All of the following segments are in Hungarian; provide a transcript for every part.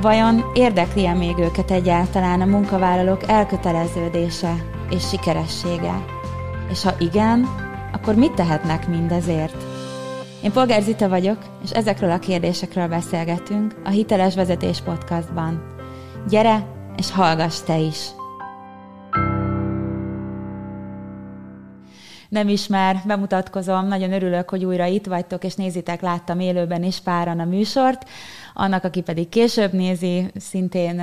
Vajon érdekli-e még őket egyáltalán a munkavállalók elköteleződése és sikeressége? És ha igen, akkor mit tehetnek mindezért? Én Polgár Zita vagyok, és ezekről a kérdésekről beszélgetünk a Hiteles Vezetés Podcastban. Gyere, és hallgass te is! Nem is már bemutatkozom, nagyon örülök, hogy újra itt vagytok, és nézitek, láttam élőben is páran a műsort. Annak, aki pedig később nézi, szintén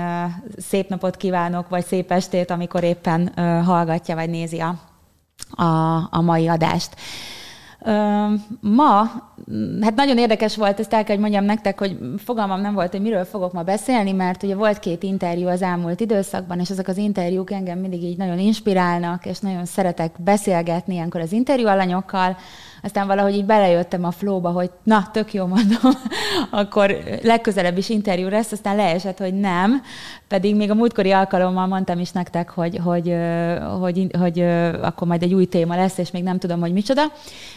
szép napot kívánok, vagy szép estét, amikor éppen hallgatja, vagy nézi a, a, a mai adást. Ma, hát nagyon érdekes volt, ezt el kell, hogy mondjam nektek, hogy fogalmam nem volt, hogy miről fogok ma beszélni, mert ugye volt két interjú az elmúlt időszakban, és ezek az interjúk engem mindig így nagyon inspirálnak, és nagyon szeretek beszélgetni ilyenkor az interjú alanyokkal, aztán valahogy így belejöttem a flóba, hogy na, tök jó mondom, akkor legközelebb is interjú lesz, aztán leesett, hogy nem, pedig még a múltkori alkalommal mondtam is nektek, hogy, hogy, hogy, hogy, akkor majd egy új téma lesz, és még nem tudom, hogy micsoda,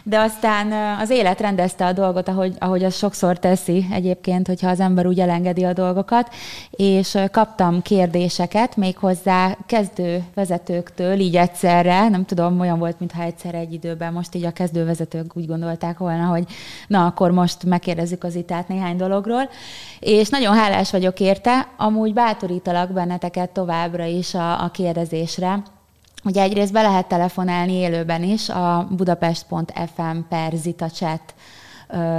de aztán az élet rendezte a dolgot, ahogy, ahogy az sokszor teszi egyébként, hogyha az ember úgy elengedi a dolgokat, és kaptam kérdéseket méghozzá kezdő vezetőktől, így egyszerre, nem tudom, olyan volt, mintha egyszer egy időben, most így a kezdő vezetők úgy gondolták volna, hogy na, akkor most megkérdezzük az itát néhány dologról, és nagyon hálás vagyok érte, amúgy bátorítalak benneteket továbbra is a, a kérdezésre, Ugye egyrészt be lehet telefonálni élőben is a budapest.fm per Zita chat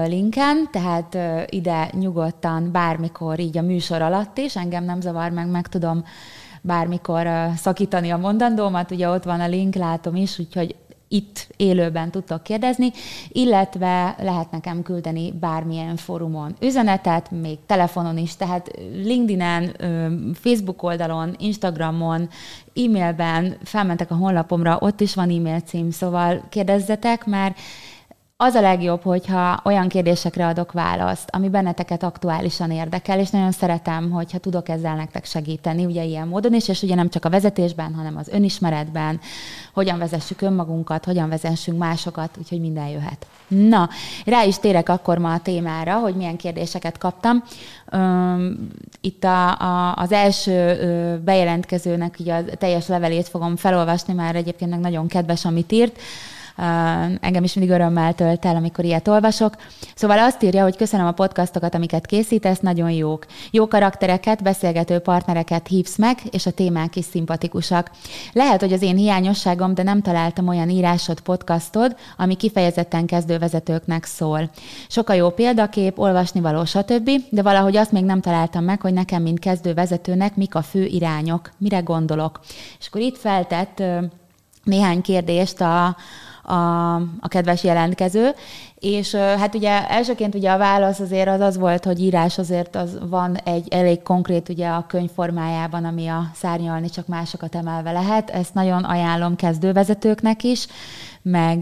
linken, tehát ide nyugodtan bármikor így a műsor alatt is, engem nem zavar meg, meg tudom bármikor szakítani a mondandómat, ugye ott van a link, látom is, úgyhogy itt élőben tudtok kérdezni, illetve lehet nekem küldeni bármilyen fórumon üzenetet, még telefonon is, tehát LinkedIn-en, Facebook oldalon, Instagramon, e-mailben, felmentek a honlapomra, ott is van e-mail cím, szóval kérdezzetek, mert az a legjobb, hogyha olyan kérdésekre adok választ, ami benneteket aktuálisan érdekel, és nagyon szeretem, hogyha tudok ezzel nektek segíteni, ugye ilyen módon is, és ugye nem csak a vezetésben, hanem az önismeretben, hogyan vezessük önmagunkat, hogyan vezessünk másokat, úgyhogy minden jöhet. Na, rá is térek akkor ma a témára, hogy milyen kérdéseket kaptam. Itt a, a, az első bejelentkezőnek ugye a teljes levelét fogom felolvasni, már egyébként nagyon kedves, amit írt engem is mindig örömmel tölt el, amikor ilyet olvasok. Szóval azt írja, hogy köszönöm a podcastokat, amiket készítesz, nagyon jók. Jó karaktereket, beszélgető partnereket hívsz meg, és a témák is szimpatikusak. Lehet, hogy az én hiányosságom, de nem találtam olyan írásod, podcastod, ami kifejezetten kezdővezetőknek szól. Sok a jó példakép, olvasni való, stb., de valahogy azt még nem találtam meg, hogy nekem, mint kezdővezetőnek, mik a fő irányok, mire gondolok. És akkor itt feltett néhány kérdést a, a, a kedves jelentkező, és hát ugye elsőként ugye a válasz azért az az volt, hogy írás azért az van egy elég konkrét ugye a könyv formájában, ami a szárnyalni csak másokat emelve lehet. Ezt nagyon ajánlom kezdővezetőknek is, meg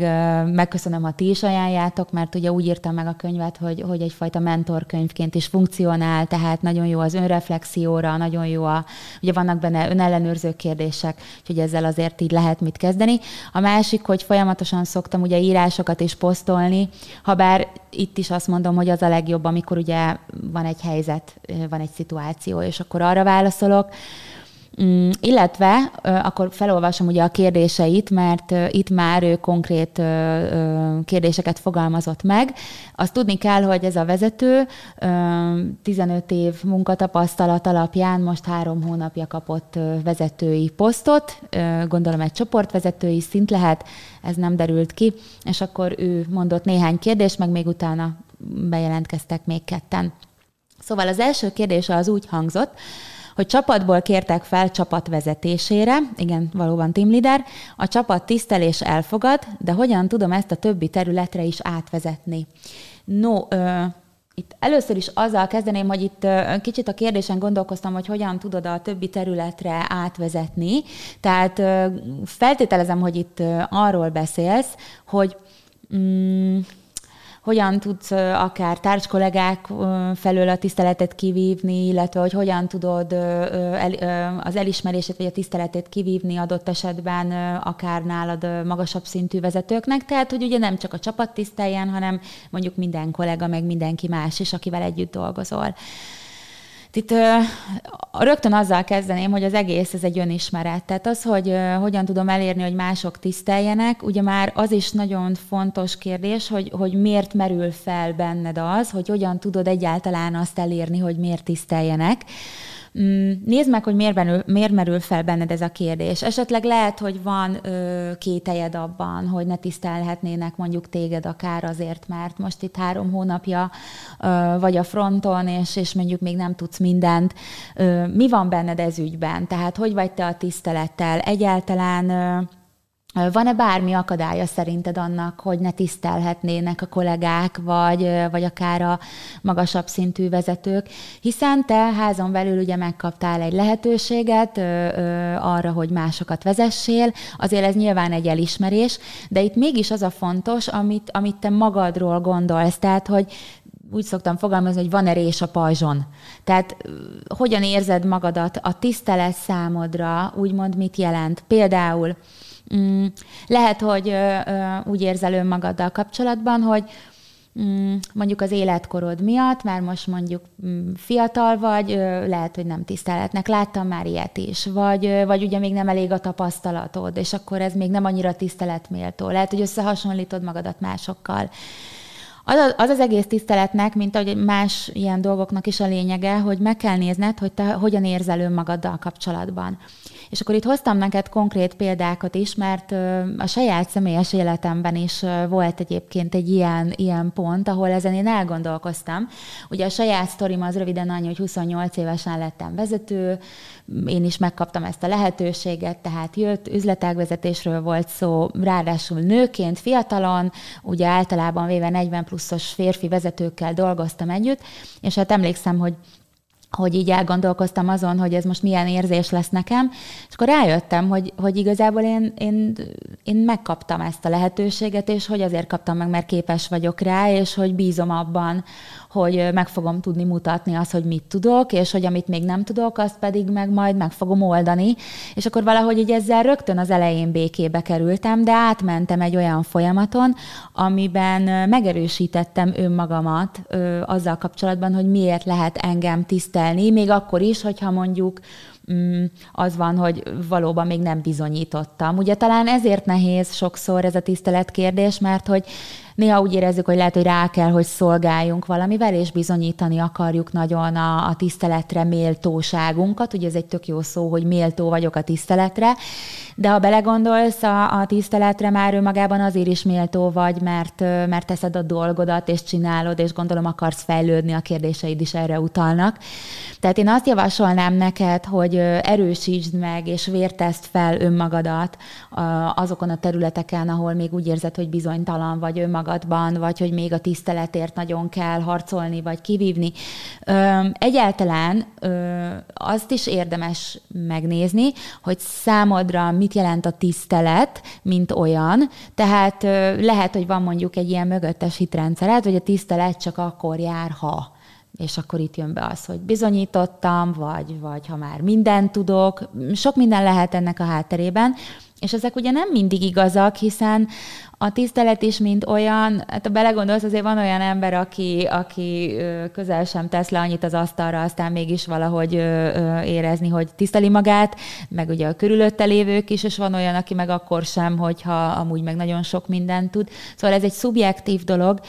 megköszönöm, ha ti is ajánljátok, mert ugye úgy írtam meg a könyvet, hogy, hogy egyfajta mentorkönyvként is funkcionál, tehát nagyon jó az önreflexióra, nagyon jó a, ugye vannak benne önellenőrző kérdések, úgyhogy ezzel azért így lehet mit kezdeni. A másik, hogy folyamatosan szoktam ugye írásokat is posztolni, ha bár itt is azt mondom, hogy az a legjobb, amikor ugye van egy helyzet, van egy szituáció, és akkor arra válaszolok, Mm, illetve akkor felolvasom ugye a kérdéseit, mert itt már ő konkrét kérdéseket fogalmazott meg. Azt tudni kell, hogy ez a vezető 15 év munkatapasztalat alapján most három hónapja kapott vezetői posztot, gondolom egy csoportvezetői szint lehet, ez nem derült ki, és akkor ő mondott néhány kérdést, meg még utána bejelentkeztek még ketten. Szóval az első kérdése az úgy hangzott, hogy csapatból kértek fel csapat vezetésére, igen, valóban team leader, a csapat tisztelés elfogad, de hogyan tudom ezt a többi területre is átvezetni? No, ö, itt először is azzal kezdeném, hogy itt kicsit a kérdésen gondolkoztam, hogy hogyan tudod a többi területre átvezetni. Tehát feltételezem, hogy itt arról beszélsz, hogy mm, hogyan tudsz akár társkollégák felől a tiszteletet kivívni, illetve hogy hogyan tudod az elismerését vagy a tiszteletét kivívni adott esetben akár nálad magasabb szintű vezetőknek. Tehát, hogy ugye nem csak a csapat tiszteljen, hanem mondjuk minden kollega, meg mindenki más is, akivel együtt dolgozol. Itt rögtön azzal kezdeném, hogy az egész ez egy önismeret. Tehát az, hogy hogyan tudom elérni, hogy mások tiszteljenek, ugye már az is nagyon fontos kérdés, hogy, hogy miért merül fel benned az, hogy hogyan tudod egyáltalán azt elérni, hogy miért tiszteljenek. Mm, nézd meg, hogy miért, benül, miért merül fel benned ez a kérdés. Esetleg lehet, hogy van ö, kételjed abban, hogy ne tisztelhetnének mondjuk téged akár azért, mert most itt három hónapja ö, vagy a fronton, és, és mondjuk még nem tudsz mindent. Ö, mi van benned ez ügyben? Tehát hogy vagy te a tisztelettel? Egyáltalán ö, van-e bármi akadálya szerinted annak, hogy ne tisztelhetnének a kollégák, vagy, vagy akár a magasabb szintű vezetők? Hiszen te házon belül ugye megkaptál egy lehetőséget ö, ö, arra, hogy másokat vezessél, azért ez nyilván egy elismerés, de itt mégis az a fontos, amit, amit te magadról gondolsz, tehát hogy úgy szoktam fogalmazni, hogy van-e rés a pajzson. Tehát hogyan érzed magadat, a tisztelet számodra úgymond mit jelent? Például Mm, lehet, hogy úgy érzel önmagaddal kapcsolatban, hogy mm, mondjuk az életkorod miatt, már most mondjuk mm, fiatal vagy, lehet, hogy nem tiszteletnek. Láttam már ilyet is. Vagy, vagy ugye még nem elég a tapasztalatod, és akkor ez még nem annyira tiszteletméltó. Lehet, hogy összehasonlítod magadat másokkal. Az, az az egész tiszteletnek, mint ahogy más ilyen dolgoknak is a lényege, hogy meg kell nézned, hogy te hogyan érzel önmagaddal kapcsolatban. És akkor itt hoztam neked konkrét példákat is, mert a saját személyes életemben is volt egyébként egy ilyen, ilyen pont, ahol ezen én elgondolkoztam. Ugye a saját sztorim az röviden annyi, hogy 28 évesen lettem vezető, én is megkaptam ezt a lehetőséget, tehát jött, üzletágvezetésről volt szó, ráadásul nőként, fiatalon, ugye általában véve 40 pluszos férfi vezetőkkel dolgoztam együtt, és hát emlékszem, hogy hogy így elgondolkoztam azon, hogy ez most milyen érzés lesz nekem, és akkor rájöttem, hogy, hogy igazából én, én, én megkaptam ezt a lehetőséget, és hogy azért kaptam meg, mert képes vagyok rá, és hogy bízom abban, hogy meg fogom tudni mutatni azt, hogy mit tudok, és hogy amit még nem tudok, azt pedig meg majd meg fogom oldani. És akkor valahogy így ezzel rögtön az elején békébe kerültem, de átmentem egy olyan folyamaton, amiben megerősítettem önmagamat ö, azzal kapcsolatban, hogy miért lehet engem tisztelni, még akkor is, hogyha mondjuk az van, hogy valóban még nem bizonyítottam. Ugye talán ezért nehéz sokszor ez a tisztelet kérdés, mert hogy néha úgy érezzük, hogy lehet, hogy rá kell, hogy szolgáljunk valamivel, és bizonyítani akarjuk nagyon a, a tiszteletre méltóságunkat. Ugye ez egy tök jó szó, hogy méltó vagyok a tiszteletre, de ha belegondolsz, a, a tiszteletre már önmagában azért is méltó vagy, mert, mert teszed a dolgodat, és csinálod, és gondolom akarsz fejlődni, a kérdéseid is erre utalnak. Tehát én azt javasolnám neked, hogy erősítsd meg, és vértezd fel önmagadat azokon a területeken, ahol még úgy érzed, hogy bizonytalan vagy önmagadban, vagy hogy még a tiszteletért nagyon kell harcolni, vagy kivívni. Egyáltalán azt is érdemes megnézni, hogy számodra mit jelent a tisztelet, mint olyan. Tehát lehet, hogy van mondjuk egy ilyen mögöttes hitrendszered, hogy a tisztelet csak akkor jár, ha és akkor itt jön be az, hogy bizonyítottam, vagy, vagy ha már mindent tudok, sok minden lehet ennek a hátterében, és ezek ugye nem mindig igazak, hiszen a tisztelet is, mint olyan, hát ha belegondolsz, azért van olyan ember, aki, aki közel sem tesz le annyit az asztalra, aztán mégis valahogy érezni, hogy tiszteli magát, meg ugye a körülötte lévők is, és van olyan, aki meg akkor sem, hogyha amúgy meg nagyon sok mindent tud. Szóval ez egy szubjektív dolog,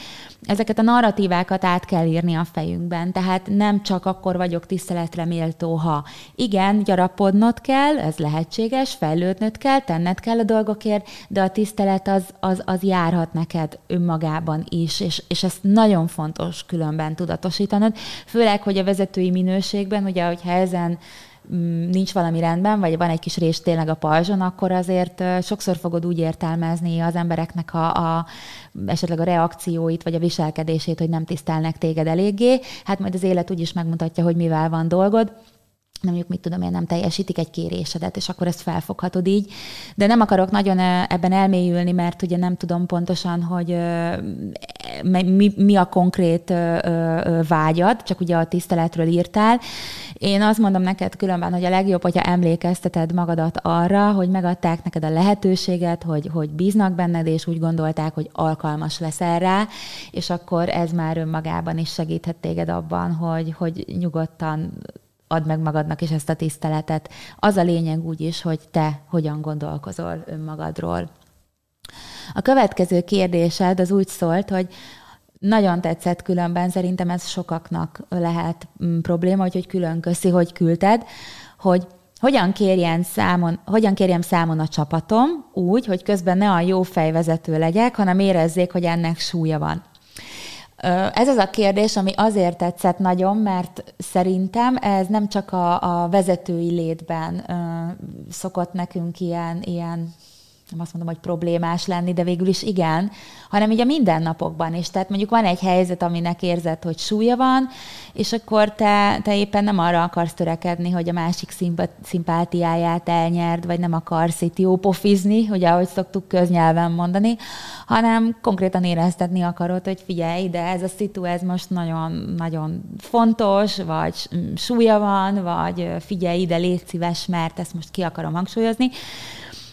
ezeket a narratívákat át kell írni a fejünkben, tehát nem csak akkor vagyok tiszteletre méltó, ha igen, gyarapodnod kell, ez lehetséges, fejlődnöd kell, tenned kell a dolgokért, de a tisztelet az, az, az járhat neked önmagában is, és, és ezt nagyon fontos különben tudatosítanod, főleg, hogy a vezetői minőségben, ugye, hogyha ezen nincs valami rendben, vagy van egy kis rés tényleg a pajzson, akkor azért sokszor fogod úgy értelmezni az embereknek a, a esetleg a reakcióit, vagy a viselkedését, hogy nem tisztelnek téged eléggé. Hát majd az élet úgy is megmutatja, hogy mivel van dolgod nem mondjuk, mit tudom én, nem teljesítik egy kérésedet, és akkor ezt felfoghatod így. De nem akarok nagyon ebben elmélyülni, mert ugye nem tudom pontosan, hogy mi, mi a konkrét vágyad, csak ugye a tiszteletről írtál. Én azt mondom neked különben, hogy a legjobb, hogyha emlékezteted magadat arra, hogy megadták neked a lehetőséget, hogy, hogy bíznak benned, és úgy gondolták, hogy alkalmas leszel rá, és akkor ez már önmagában is segíthet téged abban, hogy, hogy nyugodtan add meg magadnak is ezt a tiszteletet. Az a lényeg úgy is, hogy te hogyan gondolkozol önmagadról. A következő kérdésed az úgy szólt, hogy nagyon tetszett különben, szerintem ez sokaknak lehet mm, probléma, hogy, külön köszi, hogy küldted, hogy hogyan kérjen számon, hogyan kérjem számon a csapatom úgy, hogy közben ne a jó fejvezető legyek, hanem érezzék, hogy ennek súlya van. Ez az a kérdés, ami azért tetszett nagyon, mert szerintem ez nem csak a, a vezetői létben szokott nekünk ilyen, ilyen nem azt mondom, hogy problémás lenni, de végül is igen, hanem így a mindennapokban is. Tehát mondjuk van egy helyzet, aminek érzed, hogy súlya van, és akkor te, te éppen nem arra akarsz törekedni, hogy a másik szimpátiáját elnyerd, vagy nem akarsz itt jó pofizni, hogy ahogy szoktuk köznyelven mondani, hanem konkrétan éreztetni akarod, hogy figyelj, de ez a szitu, ez most nagyon, nagyon fontos, vagy súlya van, vagy figyelj ide, légy szíves, mert ezt most ki akarom hangsúlyozni,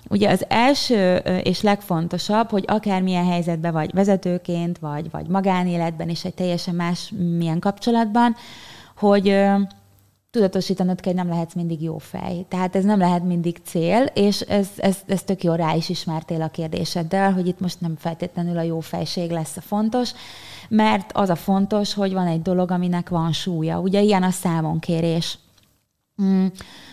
Ugye az első és legfontosabb, hogy akármilyen helyzetben vagy vezetőként, vagy, vagy magánéletben, és egy teljesen más milyen kapcsolatban, hogy tudatosítanod kell, hogy nem lehetsz mindig jó fej. Tehát ez nem lehet mindig cél, és ez, ez, ez tök jó rá is ismertél a kérdéseddel, hogy itt most nem feltétlenül a jó fejség lesz a fontos, mert az a fontos, hogy van egy dolog, aminek van súlya. Ugye ilyen a számonkérés. Hmm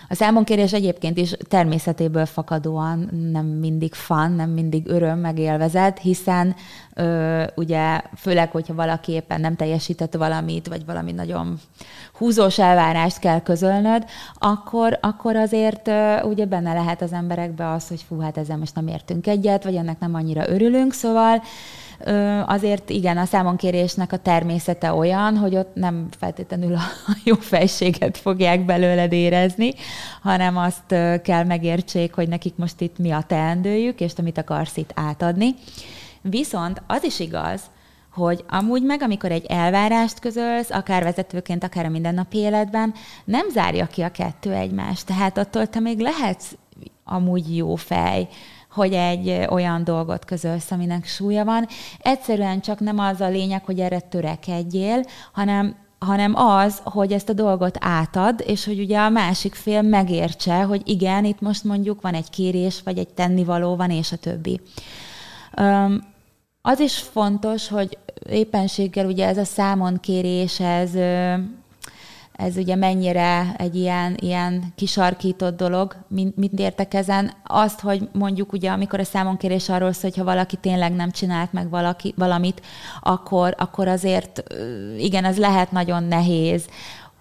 a számonkérés egyébként is természetéből fakadóan nem mindig fan, nem mindig öröm, megélvezet, hiszen ö, ugye főleg, hogyha valaki éppen nem teljesített valamit, vagy valami nagyon húzós elvárást kell közölnöd, akkor, akkor azért ö, ugye benne lehet az emberekbe az, hogy fú, hát ezzel most nem értünk egyet, vagy ennek nem annyira örülünk, szóval azért igen, a számonkérésnek a természete olyan, hogy ott nem feltétlenül a jó fejséget fogják belőled érezni, hanem azt kell megértsék, hogy nekik most itt mi a teendőjük, és te mit akarsz itt átadni. Viszont az is igaz, hogy amúgy meg, amikor egy elvárást közölsz, akár vezetőként, akár a mindennapi életben, nem zárja ki a kettő egymást. Tehát attól te még lehetsz amúgy jó fej, hogy egy olyan dolgot közölsz, aminek súlya van. Egyszerűen csak nem az a lényeg, hogy erre törekedjél, hanem hanem az, hogy ezt a dolgot átad, és hogy ugye a másik fél megértse, hogy igen, itt most mondjuk van egy kérés, vagy egy tennivaló van, és a többi. Az is fontos, hogy éppenséggel ugye ez a számonkérés, ez ez ugye mennyire egy ilyen, ilyen kisarkított dolog, mint, mint értek ezen. Azt, hogy mondjuk ugye, amikor a számonkérés arról szól, hogy ha valaki tényleg nem csinált meg valaki, valamit, akkor, akkor azért igen, ez lehet nagyon nehéz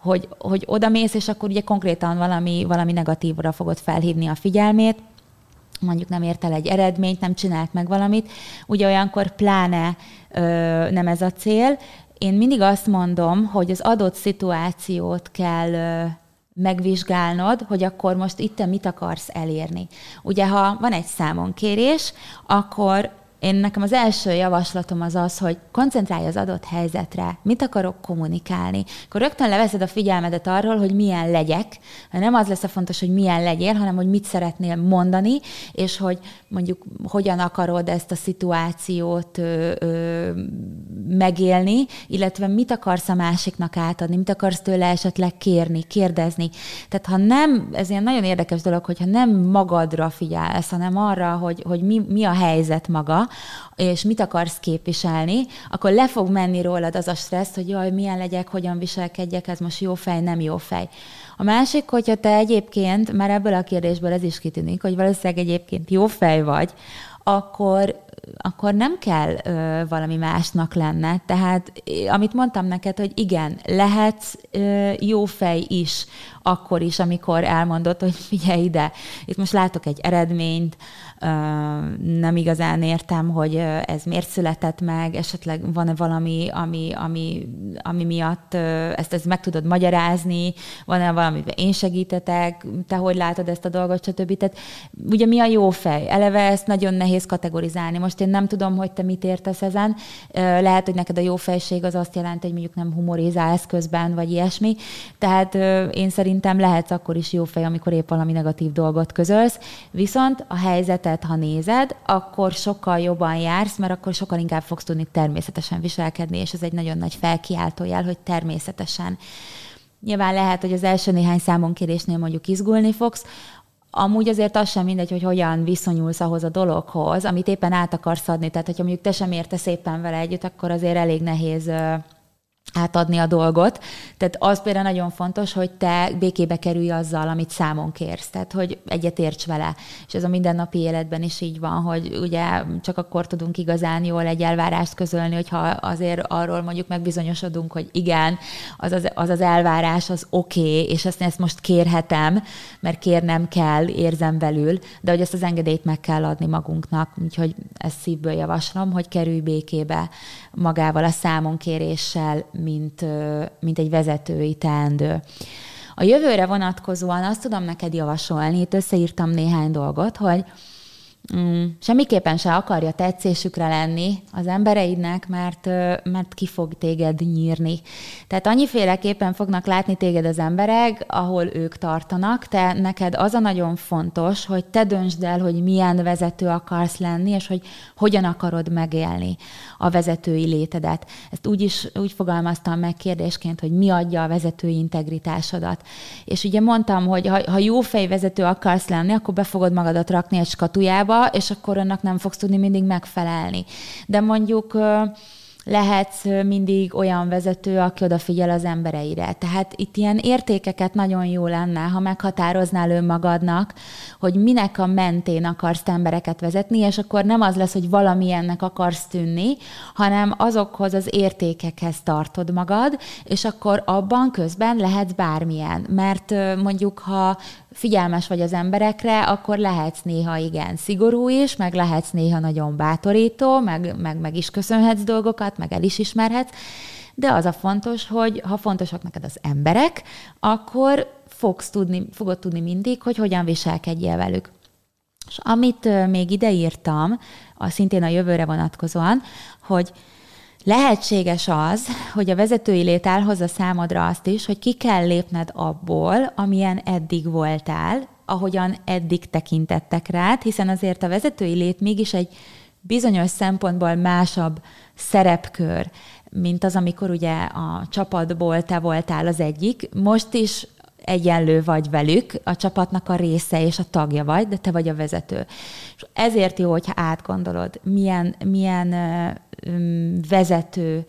hogy, hogy oda mész, és akkor ugye konkrétan valami, valami negatívra fogod felhívni a figyelmét, mondjuk nem ért el egy eredményt, nem csinált meg valamit, ugye olyankor pláne ö, nem ez a cél, én mindig azt mondom, hogy az adott szituációt kell megvizsgálnod, hogy akkor most itt te mit akarsz elérni. Ugye, ha van egy számonkérés, akkor én nekem az első javaslatom az az, hogy koncentrálj az adott helyzetre, mit akarok kommunikálni. Akkor rögtön leveszed a figyelmedet arról, hogy milyen legyek. Nem az lesz a fontos, hogy milyen legyél, hanem hogy mit szeretnél mondani, és hogy mondjuk hogyan akarod ezt a szituációt ö, ö, megélni, illetve mit akarsz a másiknak átadni, mit akarsz tőle esetleg kérni, kérdezni. Tehát ha nem, ez ilyen nagyon érdekes dolog, hogyha nem magadra figyelsz, hanem arra, hogy, hogy mi, mi a helyzet maga, és mit akarsz képviselni, akkor le fog menni rólad az a stressz, hogy jaj, milyen legyek, hogyan viselkedjek, ez most jó fej, nem jó fej. A másik, hogyha te egyébként, már ebből a kérdésből ez is kitűnik, hogy valószínűleg egyébként jó fej vagy, akkor akkor nem kell ö, valami másnak lenne. Tehát amit mondtam neked, hogy igen, lehetsz ö, jó fej is, akkor is, amikor elmondott, hogy figyelj ide, itt most látok egy eredményt, nem igazán értem, hogy ez miért született meg, esetleg van-e valami, ami, ami, ami miatt ezt, ezt meg tudod magyarázni, van-e valami, én segítetek, te hogy látod ezt a dolgot, stb. Tehát ugye mi a jó fej? Eleve ezt nagyon nehéz kategorizálni. Most én nem tudom, hogy te mit értesz ezen. Lehet, hogy neked a jó fejség az azt jelenti, hogy mondjuk nem humorizálsz közben, vagy ilyesmi. Tehát én szerintem lehetsz akkor is jó fej, amikor épp valami negatív dolgot közölsz. Viszont a helyzetet életet, ha nézed, akkor sokkal jobban jársz, mert akkor sokkal inkább fogsz tudni természetesen viselkedni, és ez egy nagyon nagy felkiáltójel, hogy természetesen. Nyilván lehet, hogy az első néhány számonkérésnél mondjuk izgulni fogsz, Amúgy azért az sem mindegy, hogy hogyan viszonyulsz ahhoz a dologhoz, amit éppen át akarsz adni. Tehát, hogyha mondjuk te sem értesz éppen vele együtt, akkor azért elég nehéz átadni a dolgot. Tehát az például nagyon fontos, hogy te békébe kerülj azzal, amit számon kérsz, tehát hogy egyetérts vele. És ez a mindennapi életben is így van, hogy ugye csak akkor tudunk igazán jól egy elvárást közölni, hogyha azért arról mondjuk megbizonyosodunk, hogy igen, az az, az, az elvárás az oké, okay, és ezt, ezt most kérhetem, mert kérnem kell, érzem belül, de hogy ezt az engedélyt meg kell adni magunknak, úgyhogy ezt szívből javaslom, hogy kerülj békébe magával a számonkéréssel, mint, mint egy vezetői teendő. A jövőre vonatkozóan azt tudom neked javasolni, itt összeírtam néhány dolgot, hogy mm, semmiképpen se akarja tetszésükre lenni az embereidnek, mert, mert ki fog téged nyírni. Tehát annyiféleképpen fognak látni téged az emberek, ahol ők tartanak, te neked az a nagyon fontos, hogy te döntsd el, hogy milyen vezető akarsz lenni, és hogy hogyan akarod megélni a vezetői létedet. Ezt úgy is úgy fogalmaztam meg kérdésként, hogy mi adja a vezetői integritásodat. És ugye mondtam, hogy ha, ha jó fejvezető akarsz lenni, akkor be fogod magadat rakni egy skatujába, és akkor annak nem fogsz tudni mindig megfelelni. De mondjuk lehetsz mindig olyan vezető, aki odafigyel az embereire. Tehát itt ilyen értékeket nagyon jó lenne, ha meghatároznál önmagadnak, hogy minek a mentén akarsz embereket vezetni, és akkor nem az lesz, hogy valamilyennek akarsz tűnni, hanem azokhoz az értékekhez tartod magad, és akkor abban közben lehetsz bármilyen. Mert mondjuk, ha figyelmes vagy az emberekre, akkor lehetsz néha igen szigorú is, meg lehetsz néha nagyon bátorító, meg, meg, meg is köszönhetsz dolgokat, meg el is ismerhetsz, de az a fontos, hogy ha fontosak neked az emberek, akkor fogsz tudni, fogod tudni mindig, hogy hogyan viselkedjél velük. És amit még ide írtam, a szintén a jövőre vonatkozóan, hogy Lehetséges az, hogy a vezetői lét elhozza számodra azt is, hogy ki kell lépned abból, amilyen eddig voltál, ahogyan eddig tekintettek rád, hiszen azért a vezetői lét mégis egy bizonyos szempontból másabb szerepkör, mint az, amikor ugye a csapatból te voltál az egyik. Most is egyenlő vagy velük, a csapatnak a része és a tagja vagy, de te vagy a vezető. És ezért jó, hogyha átgondolod, milyen, milyen vezető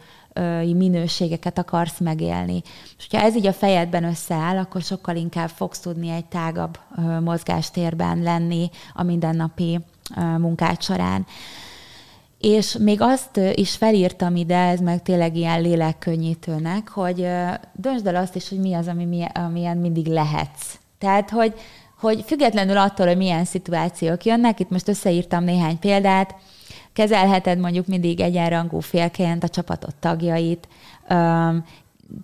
minőségeket akarsz megélni. És hogyha ez így a fejedben összeáll, akkor sokkal inkább fogsz tudni egy tágabb mozgástérben lenni a mindennapi munkád során. És még azt is felírtam ide, ez meg tényleg ilyen lélekkönnyítőnek, hogy döntsd el azt is, hogy mi az, ami, amilyen mindig lehetsz. Tehát, hogy, hogy függetlenül attól, hogy milyen szituációk jönnek, itt most összeírtam néhány példát, kezelheted mondjuk mindig egyenrangú félként a csapatot tagjait,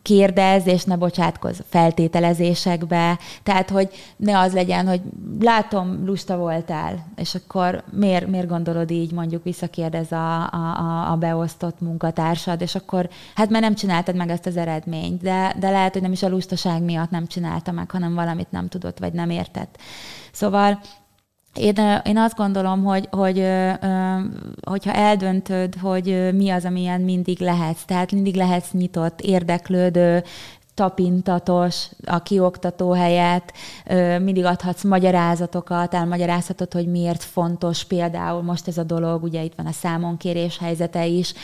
kérdez, és ne bocsátkozz feltételezésekbe. Tehát, hogy ne az legyen, hogy látom, lusta voltál, és akkor miért, miért gondolod így, mondjuk visszakérdez a, a, a beosztott munkatársad, és akkor hát mert nem csináltad meg ezt az eredményt, de, de lehet, hogy nem is a lustaság miatt nem csinálta meg, hanem valamit nem tudott, vagy nem értett. Szóval én, én azt gondolom, hogy, hogy hogyha eldöntöd, hogy mi az, amilyen mindig lehetsz, tehát mindig lehetsz nyitott, érdeklődő, tapintatos a kioktató helyet, mindig adhatsz magyarázatokat, elmagyarázhatod, hogy miért fontos például most ez a dolog, ugye itt van a számonkérés helyzete is,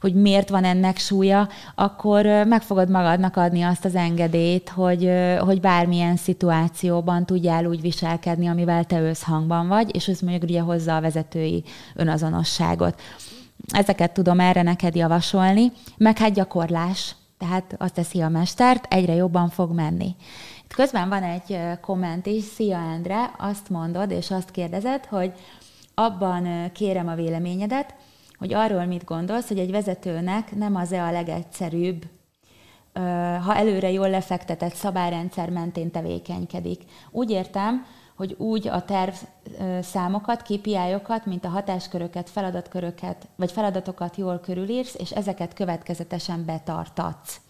hogy miért van ennek súlya, akkor meg fogod magadnak adni azt az engedélyt, hogy, hogy bármilyen szituációban tudjál úgy viselkedni, amivel te összhangban vagy, és ez mondjuk ugye hozza a vezetői önazonosságot. Ezeket tudom erre neked javasolni, meg hát gyakorlás. Tehát azt teszi a mestert, egyre jobban fog menni. Itt közben van egy komment is, szia Endre, azt mondod, és azt kérdezed, hogy abban kérem a véleményedet, hogy arról mit gondolsz, hogy egy vezetőnek nem az-e a legegyszerűbb, ha előre jól lefektetett szabályrendszer mentén tevékenykedik. Úgy értem, hogy úgy a terv számokat, KPI-okat, mint a hatásköröket, feladatköröket, vagy feladatokat jól körülírsz, és ezeket következetesen betartatsz.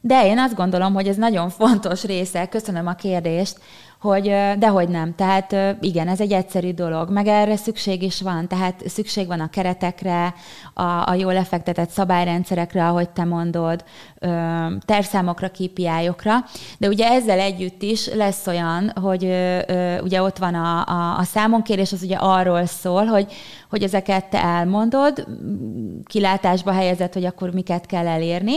De én azt gondolom, hogy ez nagyon fontos része, köszönöm a kérdést, hogy dehogy nem. Tehát igen, ez egy egyszerű dolog, meg erre szükség is van, tehát szükség van a keretekre, a, a jól lefektetett szabályrendszerekre, ahogy te mondod, tervszámokra, KPI-okra, de ugye ezzel együtt is lesz olyan, hogy ugye ott van a, a, a számonkérés, az ugye arról szól, hogy, hogy ezeket te elmondod, kilátásba helyezett, hogy akkor miket kell elérni,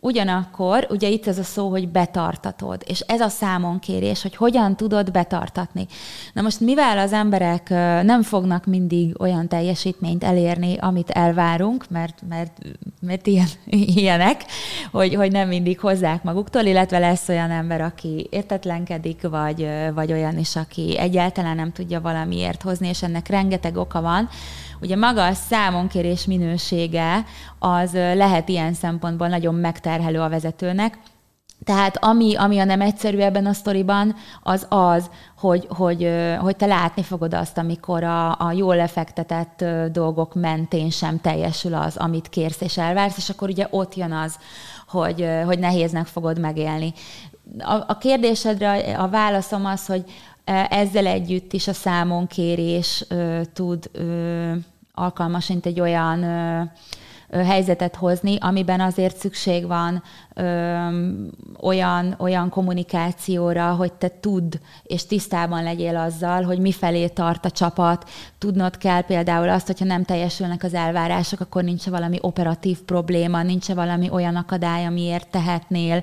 ugyanakkor ugye itt ez a szó, hogy betartatod, és ez a számonkérés, hogy hogyan tudod betartatni. Na most mivel az emberek nem fognak mindig olyan teljesítményt elérni, amit elvárunk, mert, mert, mert ilyen, ilyenek, hogy hogy, nem mindig hozzák maguktól, illetve lesz olyan ember, aki értetlenkedik, vagy, vagy olyan is, aki egyáltalán nem tudja valamiért hozni, és ennek rengeteg oka van. Ugye maga a számonkérés minősége az lehet ilyen szempontból nagyon megterhelő a vezetőnek, tehát ami, ami a nem egyszerű ebben a sztoriban, az az, hogy, hogy, hogy te látni fogod azt, amikor a, a jól lefektetett dolgok mentén sem teljesül az, amit kérsz és elvársz, és akkor ugye ott jön az, hogy, hogy nehéznek fogod megélni. A, a kérdésedre a válaszom az, hogy ezzel együtt is a számonkérés tud alkalmasint egy olyan helyzetet hozni, amiben azért szükség van ö, olyan, olyan kommunikációra, hogy te tudd és tisztában legyél azzal, hogy mifelé tart a csapat. Tudnod kell például azt, hogyha nem teljesülnek az elvárások, akkor nincs valami operatív probléma, nincs valami olyan akadály, amiért tehetnél,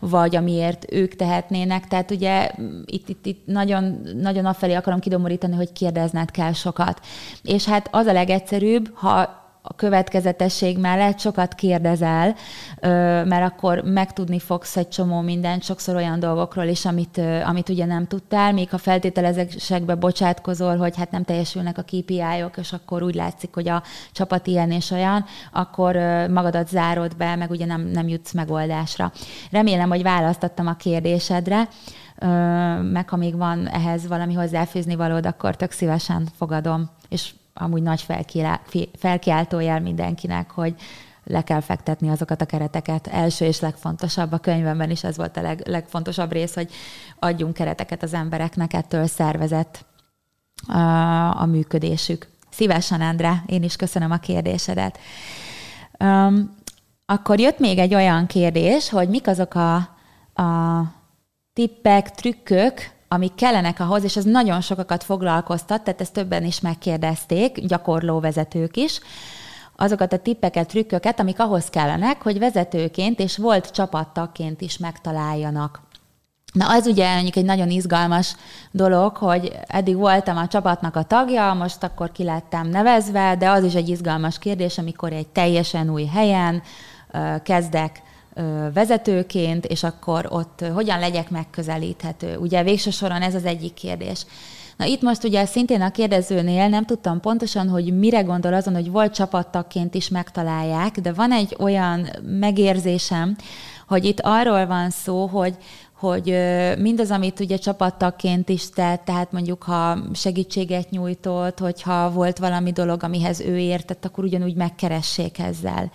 vagy amiért ők tehetnének. Tehát ugye itt, itt, itt nagyon, nagyon afelé akarom kidomorítani, hogy kérdezned kell sokat. És hát az a legegyszerűbb, ha a következetesség mellett sokat kérdezel, mert akkor megtudni fogsz egy csomó mindent, sokszor olyan dolgokról is, amit, amit ugye nem tudtál, még ha feltételezésekbe bocsátkozol, hogy hát nem teljesülnek a KPI-ok, és akkor úgy látszik, hogy a csapat ilyen és olyan, akkor magadat zárod be, meg ugye nem, nem jutsz megoldásra. Remélem, hogy választottam a kérdésedre, meg ha még van ehhez valami hozzáfűzni valód, akkor tök szívesen fogadom, és amúgy nagy felkiáltójel mindenkinek, hogy le kell fektetni azokat a kereteket. Első és legfontosabb a könyvemben is ez volt a leg, legfontosabb rész, hogy adjunk kereteket az embereknek, ettől szervezett a, a működésük. Szívesen, Endre, én is köszönöm a kérdésedet. Um, akkor jött még egy olyan kérdés, hogy mik azok a, a tippek, trükkök, amik kellenek ahhoz, és ez nagyon sokakat foglalkoztat, tehát ezt többen is megkérdezték, gyakorló vezetők is, azokat a tippeket, trükköket, amik ahhoz kellenek, hogy vezetőként és volt csapattagként is megtaláljanak. Na, az ugye mondjuk egy nagyon izgalmas dolog, hogy eddig voltam a csapatnak a tagja, most akkor ki lettem nevezve, de az is egy izgalmas kérdés, amikor egy teljesen új helyen kezdek vezetőként, és akkor ott hogyan legyek megközelíthető. Ugye végső soron ez az egyik kérdés. Na itt most ugye szintén a kérdezőnél nem tudtam pontosan, hogy mire gondol azon, hogy volt csapattagként is megtalálják, de van egy olyan megérzésem, hogy itt arról van szó, hogy, hogy mindaz, amit ugye csapattagként is tett, tehát mondjuk ha segítséget nyújtott, hogyha volt valami dolog, amihez ő értett, akkor ugyanúgy megkeressék ezzel.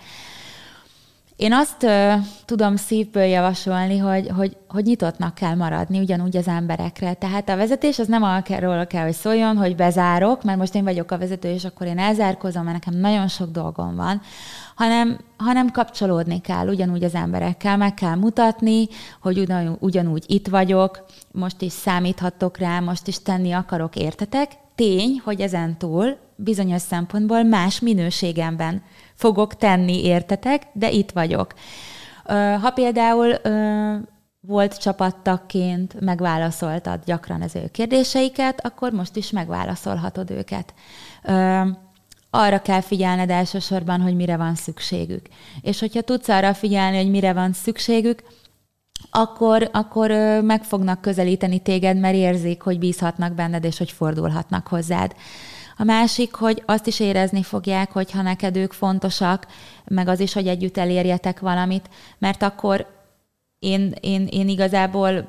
Én azt uh, tudom szívből javasolni, hogy, hogy, hogy nyitottnak kell maradni ugyanúgy az emberekre. Tehát a vezetés az nem arról kell, hogy szóljon, hogy bezárok, mert most én vagyok a vezető, és akkor én elzárkozom, mert nekem nagyon sok dolgom van, hanem, hanem kapcsolódni kell ugyanúgy az emberekkel, meg kell mutatni, hogy ugyanúgy, ugyanúgy itt vagyok, most is számíthatok rá, most is tenni akarok, értetek? Tény, hogy ezen túl bizonyos szempontból más minőségemben fogok tenni, értetek, de itt vagyok. Ha például volt csapattagként, megválaszoltad gyakran az ő kérdéseiket, akkor most is megválaszolhatod őket. Arra kell figyelned elsősorban, hogy mire van szükségük. És hogyha tudsz arra figyelni, hogy mire van szükségük, akkor, akkor meg fognak közelíteni téged, mert érzik, hogy bízhatnak benned, és hogy fordulhatnak hozzád. A másik, hogy azt is érezni fogják, hogy ha neked ők fontosak, meg az is, hogy együtt elérjetek valamit, mert akkor én, én, én igazából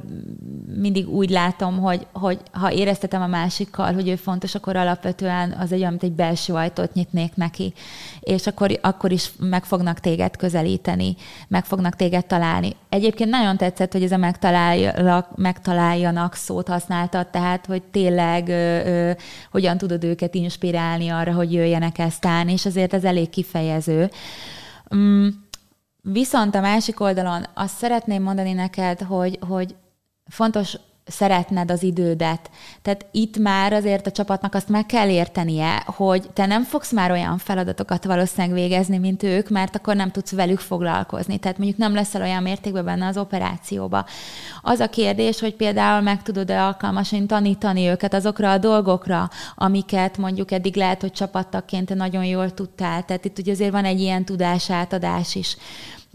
mindig úgy látom, hogy, hogy ha éreztetem a másikkal, hogy ő fontos, akkor alapvetően az egy olyan, mint egy belső ajtót nyitnék neki, és akkor, akkor is meg fognak téged közelíteni, meg fognak téged találni. Egyébként nagyon tetszett, hogy ez a megtaláljanak, megtaláljanak szót használtad, tehát, hogy tényleg ö, ö, hogyan tudod őket inspirálni arra, hogy jöjjenek ezt állni, és azért ez elég kifejező. Mm Viszont a másik oldalon azt szeretném mondani neked, hogy, hogy fontos szeretned az idődet. Tehát itt már azért a csapatnak azt meg kell értenie, hogy te nem fogsz már olyan feladatokat valószínűleg végezni, mint ők, mert akkor nem tudsz velük foglalkozni. Tehát mondjuk nem leszel olyan mértékben benne az operációba. Az a kérdés, hogy például meg tudod-e alkalmasan tanítani őket azokra a dolgokra, amiket mondjuk eddig lehet, hogy csapattaként nagyon jól tudtál. Tehát itt ugye azért van egy ilyen tudásátadás is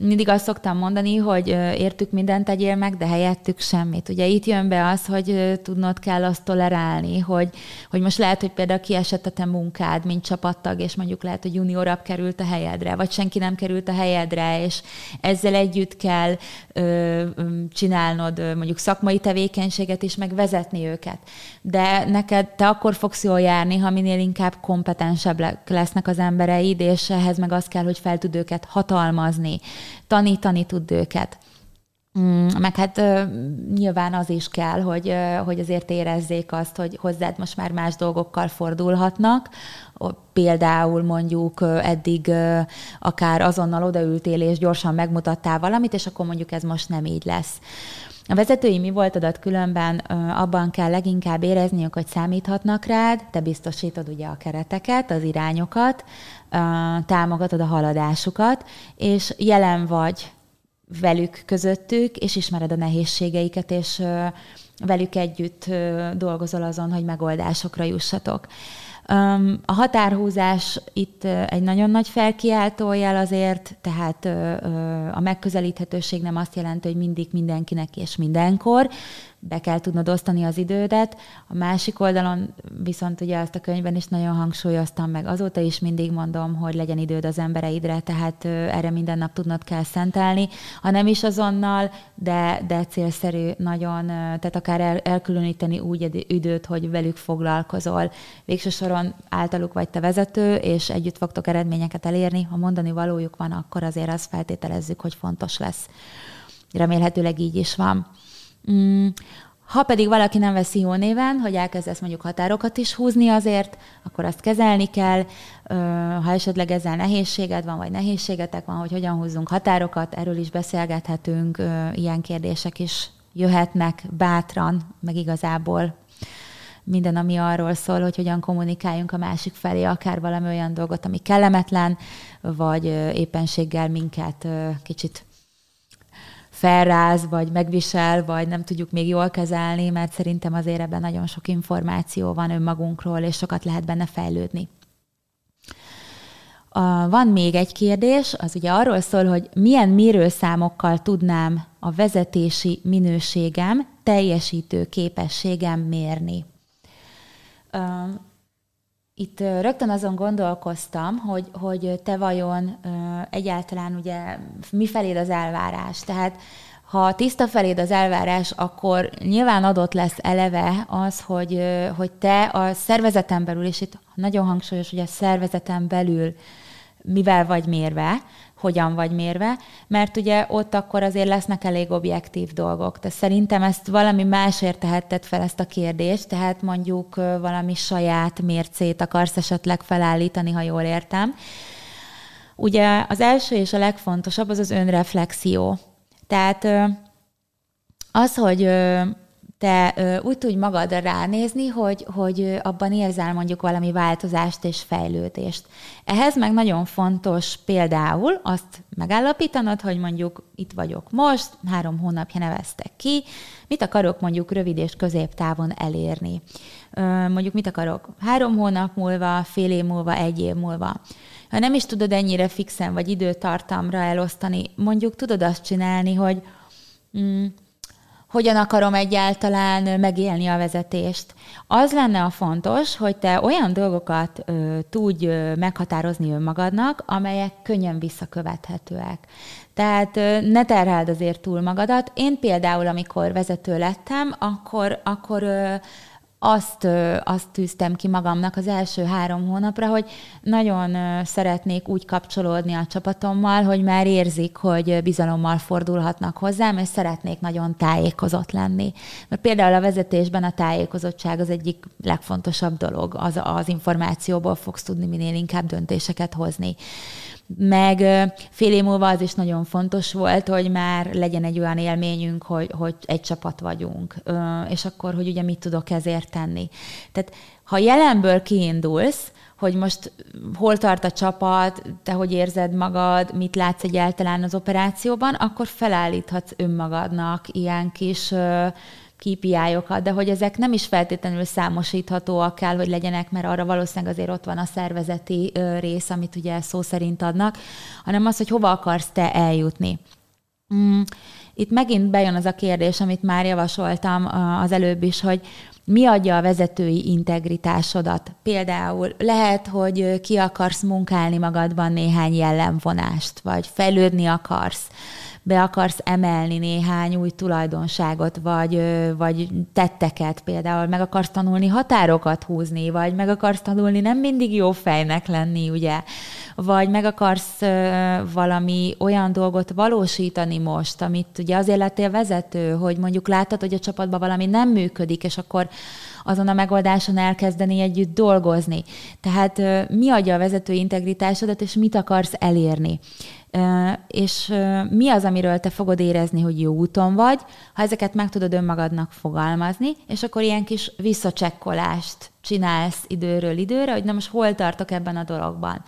mindig azt szoktam mondani, hogy értük mindent tegyél meg, de helyettük semmit. Ugye itt jön be az, hogy tudnod kell azt tolerálni, hogy, hogy most lehet, hogy például kiesett a te munkád, mint csapattag, és mondjuk lehet, hogy juniorabb került a helyedre, vagy senki nem került a helyedre, és ezzel együtt kell ö, csinálnod mondjuk szakmai tevékenységet is, meg vezetni őket. De neked te akkor fogsz jól járni, ha minél inkább kompetensebb lesznek az embereid, és ehhez meg az kell, hogy fel tud őket hatalmazni tanítani tud őket. Mm, meg hát nyilván az is kell, hogy, hogy azért érezzék azt, hogy hozzád most már más dolgokkal fordulhatnak. Például mondjuk eddig akár azonnal odaültél és gyorsan megmutattál valamit, és akkor mondjuk ez most nem így lesz. A vezetői mi voltadat különben abban kell leginkább érezniük, hogy számíthatnak rád, te biztosítod ugye a kereteket, az irányokat, támogatod a haladásukat, és jelen vagy velük közöttük, és ismered a nehézségeiket, és velük együtt dolgozol azon, hogy megoldásokra jussatok. A határhúzás itt egy nagyon nagy felkiáltójel azért, tehát a megközelíthetőség nem azt jelenti, hogy mindig mindenkinek és mindenkor, be kell tudnod osztani az idődet. A másik oldalon viszont ugye azt a könyvben is nagyon hangsúlyoztam meg, azóta is mindig mondom, hogy legyen időd az embereidre, tehát erre minden nap tudnod kell szentelni, ha nem is azonnal, de, de célszerű nagyon, tehát akár el, elkülöníteni úgy időt, hogy velük foglalkozol. Végső soron általuk vagy te vezető, és együtt fogtok eredményeket elérni. Ha mondani valójuk van, akkor azért azt feltételezzük, hogy fontos lesz. Remélhetőleg így is van. Mm, ha pedig valaki nem veszi jó néven, hogy elkezdesz mondjuk határokat is húzni azért, akkor azt kezelni kell. Ha esetleg ezzel nehézséged van, vagy nehézségetek van, hogy hogyan húzzunk határokat, erről is beszélgethetünk, ilyen kérdések is jöhetnek bátran, meg igazából minden, ami arról szól, hogy hogyan kommunikáljunk a másik felé, akár valami olyan dolgot, ami kellemetlen, vagy éppenséggel minket kicsit felráz, vagy megvisel, vagy nem tudjuk még jól kezelni, mert szerintem azért ebben nagyon sok információ van önmagunkról, és sokat lehet benne fejlődni. Van még egy kérdés, az ugye arról szól, hogy milyen mérőszámokkal tudnám a vezetési minőségem, teljesítő képességem mérni. Itt rögtön azon gondolkoztam, hogy, hogy te vajon egyáltalán ugye mi feléd az elvárás. Tehát ha tiszta feléd az elvárás, akkor nyilván adott lesz eleve az, hogy, hogy te a szervezeten belül, és itt nagyon hangsúlyos, hogy a szervezeten belül mivel vagy mérve, hogyan vagy mérve, mert ugye ott akkor azért lesznek elég objektív dolgok. De szerintem ezt valami másért tehetted fel ezt a kérdést, tehát mondjuk valami saját mércét akarsz esetleg felállítani, ha jól értem. Ugye az első és a legfontosabb az az önreflexió. Tehát az, hogy te úgy tudj magadra ránézni, hogy, hogy abban érzel mondjuk valami változást és fejlődést. Ehhez meg nagyon fontos például azt megállapítanod, hogy mondjuk itt vagyok most, három hónapja neveztek ki, mit akarok mondjuk rövid és középtávon elérni. Mondjuk mit akarok három hónap múlva, fél év múlva, egy év múlva. Ha nem is tudod ennyire fixen vagy időtartamra elosztani, mondjuk tudod azt csinálni, hogy mm, hogyan akarom egyáltalán megélni a vezetést. Az lenne a fontos, hogy te olyan dolgokat ö, tudj ö, meghatározni önmagadnak, amelyek könnyen visszakövethetőek. Tehát ö, ne terheld azért túl magadat. Én például, amikor vezető lettem, akkor, akkor ö, azt, azt tűztem ki magamnak az első három hónapra, hogy nagyon szeretnék úgy kapcsolódni a csapatommal, hogy már érzik, hogy bizalommal fordulhatnak hozzám, és szeretnék nagyon tájékozott lenni. Mert például a vezetésben a tájékozottság az egyik legfontosabb dolog, az, az információból fogsz tudni minél inkább döntéseket hozni meg fél év múlva az is nagyon fontos volt, hogy már legyen egy olyan élményünk, hogy, hogy egy csapat vagyunk, és akkor, hogy ugye mit tudok ezért tenni. Tehát ha jelenből kiindulsz, hogy most hol tart a csapat, te hogy érzed magad, mit látsz egyáltalán az operációban, akkor felállíthatsz önmagadnak ilyen kis KPI-okat, de hogy ezek nem is feltétlenül számosíthatóak kell, hogy legyenek, mert arra valószínűleg azért ott van a szervezeti rész, amit ugye szó szerint adnak, hanem az, hogy hova akarsz te eljutni. Mm. Itt megint bejön az a kérdés, amit már javasoltam az előbb is, hogy mi adja a vezetői integritásodat? Például lehet, hogy ki akarsz munkálni magadban néhány jellemvonást, vagy fejlődni akarsz be akarsz emelni néhány új tulajdonságot, vagy, vagy tetteket például, meg akarsz tanulni határokat húzni, vagy meg akarsz tanulni nem mindig jó fejnek lenni, ugye, vagy meg akarsz valami olyan dolgot valósítani most, amit ugye azért lettél vezető, hogy mondjuk látod, hogy a csapatban valami nem működik, és akkor azon a megoldáson elkezdeni együtt dolgozni. Tehát mi adja a vezető integritásodat, és mit akarsz elérni és mi az, amiről te fogod érezni, hogy jó úton vagy, ha ezeket meg tudod önmagadnak fogalmazni, és akkor ilyen kis visszacsekkolást csinálsz időről időre, hogy na most hol tartok ebben a dologban.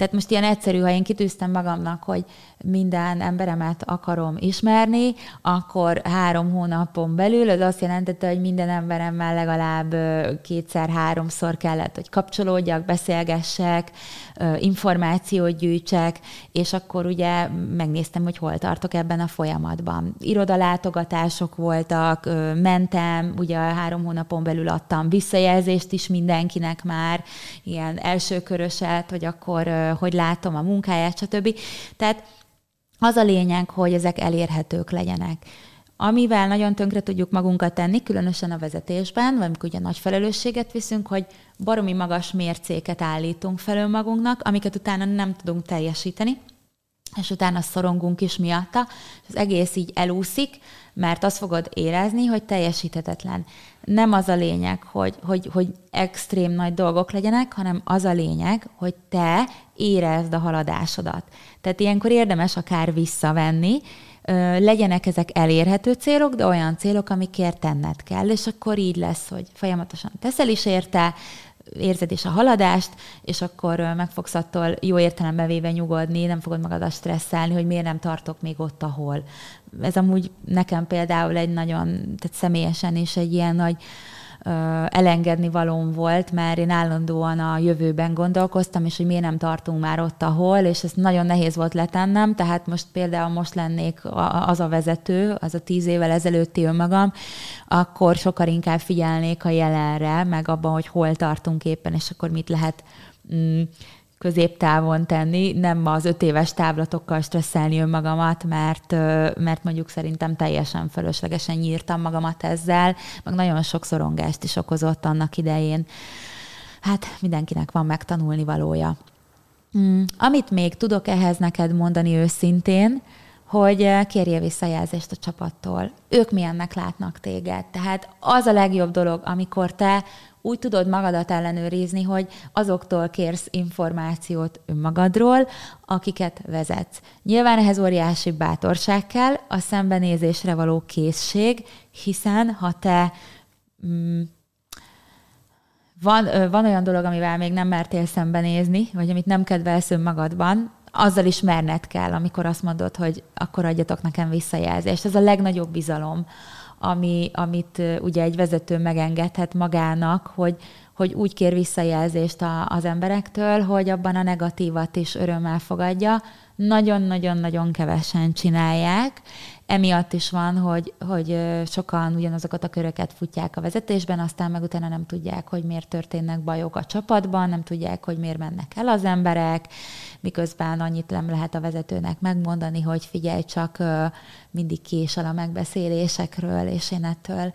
Tehát most ilyen egyszerű, ha én kitűztem magamnak, hogy minden emberemet akarom ismerni, akkor három hónapon belül az azt jelentette, hogy minden emberemmel legalább kétszer-háromszor kellett, hogy kapcsolódjak, beszélgessek, információt gyűjtsek, és akkor ugye megnéztem, hogy hol tartok ebben a folyamatban. Irodalátogatások voltak, mentem, ugye három hónapon belül adtam visszajelzést is mindenkinek már, ilyen elsőköröset, hogy akkor hogy látom a munkáját, stb. Tehát az a lényeg, hogy ezek elérhetők legyenek. Amivel nagyon tönkre tudjuk magunkat tenni, különösen a vezetésben, vagy amikor ugye nagy felelősséget viszünk, hogy baromi magas mércéket állítunk fel magunknak, amiket utána nem tudunk teljesíteni, és utána szorongunk is miatta, és az egész így elúszik, mert azt fogod érezni, hogy teljesíthetetlen. Nem az a lényeg, hogy, hogy, hogy extrém nagy dolgok legyenek, hanem az a lényeg, hogy te érezd a haladásodat. Tehát ilyenkor érdemes akár visszavenni, legyenek ezek elérhető célok, de olyan célok, amikért tenned kell, és akkor így lesz, hogy folyamatosan teszel is érte, érzed is a haladást, és akkor meg fogsz attól jó értelembe véve nyugodni, nem fogod magadat stresszelni, hogy miért nem tartok még ott, ahol. Ez amúgy nekem például egy nagyon, tehát személyesen is egy ilyen nagy elengedni valóm volt, mert én állandóan a jövőben gondolkoztam, és hogy miért nem tartunk már ott, ahol, és ez nagyon nehéz volt letennem, tehát most például most lennék az a vezető, az a tíz évvel ezelőtti önmagam, akkor sokkal inkább figyelnék a jelenre, meg abban, hogy hol tartunk éppen, és akkor mit lehet mm, középtávon tenni, nem az öt éves távlatokkal stresszelni önmagamat, mert, mert mondjuk szerintem teljesen fölöslegesen nyírtam magamat ezzel, meg nagyon sok szorongást is okozott annak idején. Hát mindenkinek van megtanulni valója. Mm, amit még tudok ehhez neked mondani őszintén, hogy kérje visszajelzést a csapattól. Ők milyennek látnak téged. Tehát az a legjobb dolog, amikor te úgy tudod magadat ellenőrizni, hogy azoktól kérsz információt önmagadról, akiket vezetsz. Nyilván ehhez óriási bátorság kell, a szembenézésre való készség, hiszen ha te mm, van, van olyan dolog, amivel még nem mertél szembenézni, vagy amit nem kedvelsz önmagadban, azzal is merned kell, amikor azt mondod, hogy akkor adjatok nekem visszajelzést. Ez a legnagyobb bizalom, ami, amit ugye egy vezető megengedhet magának, hogy, hogy úgy kér visszajelzést a, az emberektől, hogy abban a negatívat is örömmel fogadja. Nagyon-nagyon-nagyon kevesen csinálják, emiatt is van, hogy, hogy sokan ugyanazokat a köröket futják a vezetésben, aztán meg utána nem tudják, hogy miért történnek bajok a csapatban, nem tudják, hogy miért mennek el az emberek, miközben annyit nem lehet a vezetőnek megmondani, hogy figyelj csak, mindig késel a megbeszélésekről, és én ettől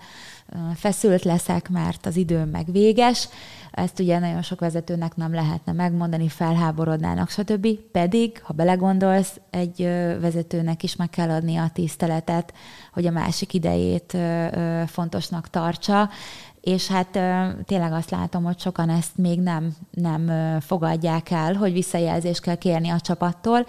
feszült leszek, mert az időm meg véges. Ezt ugye nagyon sok vezetőnek nem lehetne megmondani, felháborodnának, stb. Pedig, ha belegondolsz, egy vezetőnek is meg kell adni a tiszteletet, hogy a másik idejét fontosnak tartsa, és hát tényleg azt látom, hogy sokan ezt még nem, nem fogadják el, hogy visszajelzést kell kérni a csapattól.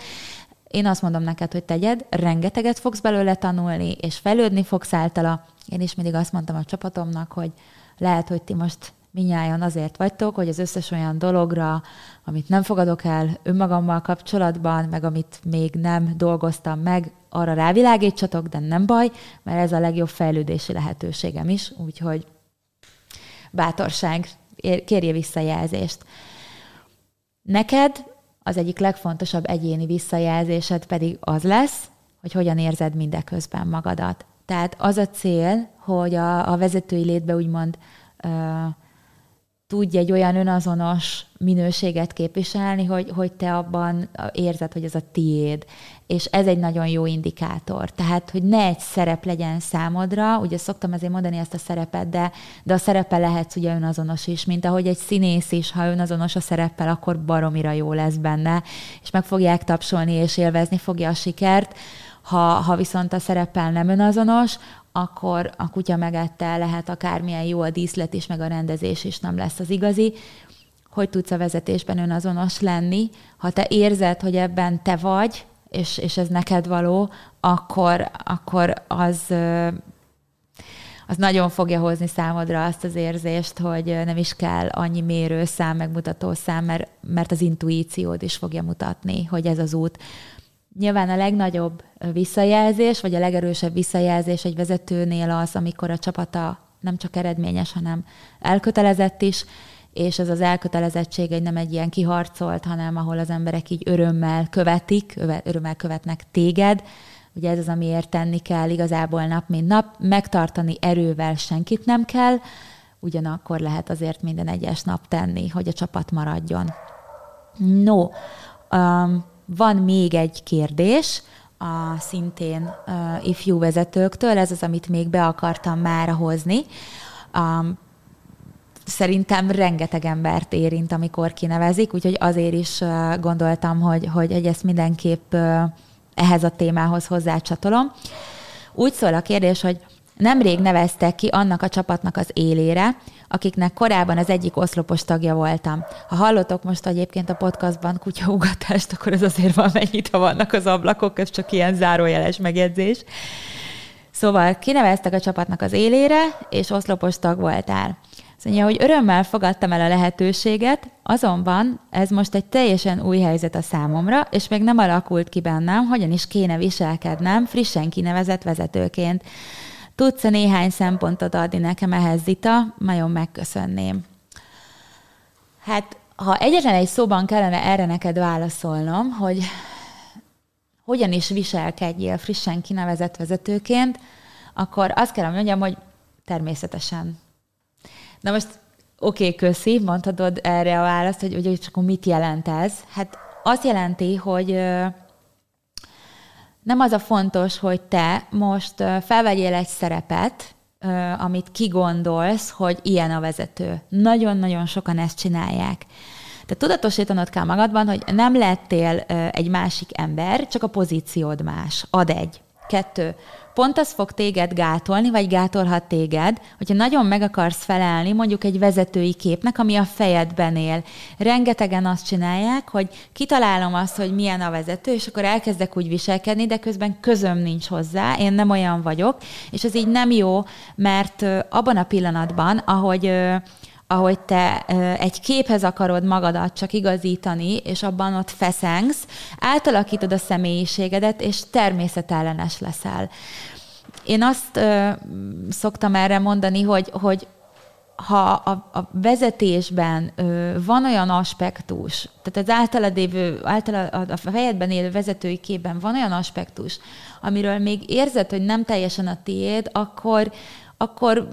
Én azt mondom neked, hogy tegyed, rengeteget fogsz belőle tanulni, és fejlődni fogsz általa. Én is mindig azt mondtam a csapatomnak, hogy lehet, hogy ti most minnyáján azért vagytok, hogy az összes olyan dologra, amit nem fogadok el önmagammal kapcsolatban, meg amit még nem dolgoztam meg, arra rávilágítsatok, de nem baj, mert ez a legjobb fejlődési lehetőségem is, úgyhogy bátorság, kérje visszajelzést. Neked az egyik legfontosabb egyéni visszajelzésed pedig az lesz, hogy hogyan érzed mindeközben magadat. Tehát az a cél, hogy a, a vezetői létbe úgymond uh, tudj egy olyan önazonos minőséget képviselni, hogy, hogy te abban érzed, hogy ez a tiéd. És ez egy nagyon jó indikátor. Tehát, hogy ne egy szerep legyen számodra, ugye szoktam azért mondani ezt a szerepet, de, de a szerepe lehetsz ugye önazonos is, mint ahogy egy színész is, ha önazonos a szereppel, akkor baromira jó lesz benne, és meg fogják tapsolni, és élvezni fogja a sikert. Ha, ha viszont a szereppel nem önazonos, akkor a kutya megette lehet akármilyen jó a díszlet is, meg a rendezés is nem lesz az igazi. Hogy tudsz a vezetésben önazonos lenni? Ha te érzed, hogy ebben te vagy, és, és ez neked való, akkor, akkor az az nagyon fogja hozni számodra azt az érzést, hogy nem is kell annyi mérőszám, megmutató szám, mert, mert az intuíciód is fogja mutatni, hogy ez az út. Nyilván a legnagyobb visszajelzés, vagy a legerősebb visszajelzés egy vezetőnél az, amikor a csapata nem csak eredményes, hanem elkötelezett is, és ez az elkötelezettség egy nem egy ilyen kiharcolt, hanem ahol az emberek így örömmel követik, örömmel követnek téged. Ugye ez az, amiért tenni kell igazából nap, mint nap. Megtartani erővel senkit nem kell, ugyanakkor lehet azért minden egyes nap tenni, hogy a csapat maradjon. No, um, van még egy kérdés, a szintén uh, ifjú vezetőktől, ez az, amit még be akartam már hozni. Um, szerintem rengeteg embert érint, amikor kinevezik, úgyhogy azért is gondoltam, hogy, hogy ezt mindenképp ehhez a témához hozzácsatolom. Úgy szól a kérdés, hogy Nemrég neveztek ki annak a csapatnak az élére, akiknek korábban az egyik oszlopos tagja voltam. Ha hallottok most egyébként a podcastban kutyaugatást, akkor ez azért van, mennyit, ha vannak az ablakok, ez csak ilyen zárójeles megjegyzés. Szóval kineveztek a csapatnak az élére, és oszlopos tag voltál. Mondja, hogy örömmel fogadtam el a lehetőséget, azonban ez most egy teljesen új helyzet a számomra, és még nem alakult ki bennem, hogyan is kéne viselkednem frissen kinevezett vezetőként. Tudsz-e néhány szempontot adni nekem ehhez, Zita? Nagyon megköszönném. Hát, ha egyetlen egy szóban kellene erre neked válaszolnom, hogy hogyan is viselkedjél frissen kinevezett vezetőként, akkor azt kell mondjam, hogy természetesen. Na most oké, okay, köszi, mondhatod erre a választ, hogy, hogy csak mit jelent ez. Hát azt jelenti, hogy nem az a fontos, hogy te most felvegyél egy szerepet, amit kigondolsz, hogy ilyen a vezető. Nagyon-nagyon sokan ezt csinálják. Tehát tudatosítanod kell magadban, hogy nem lettél egy másik ember, csak a pozíciód más. Ad egy. Kettő. Pont az fog téged gátolni, vagy gátolhat téged, hogyha nagyon meg akarsz felelni mondjuk egy vezetői képnek, ami a fejedben él. Rengetegen azt csinálják, hogy kitalálom azt, hogy milyen a vezető, és akkor elkezdek úgy viselkedni, de közben közöm nincs hozzá, én nem olyan vagyok, és ez így nem jó, mert abban a pillanatban, ahogy ahogy te egy képhez akarod magadat csak igazítani, és abban ott feszengsz, átalakítod a személyiségedet, és természetellenes leszel. Én azt ö, szoktam erre mondani, hogy, hogy ha a, a vezetésben ö, van olyan aspektus, tehát az általad évő, általad a fejedben élő vezetői képben van olyan aspektus, amiről még érzed, hogy nem teljesen a tiéd, akkor, akkor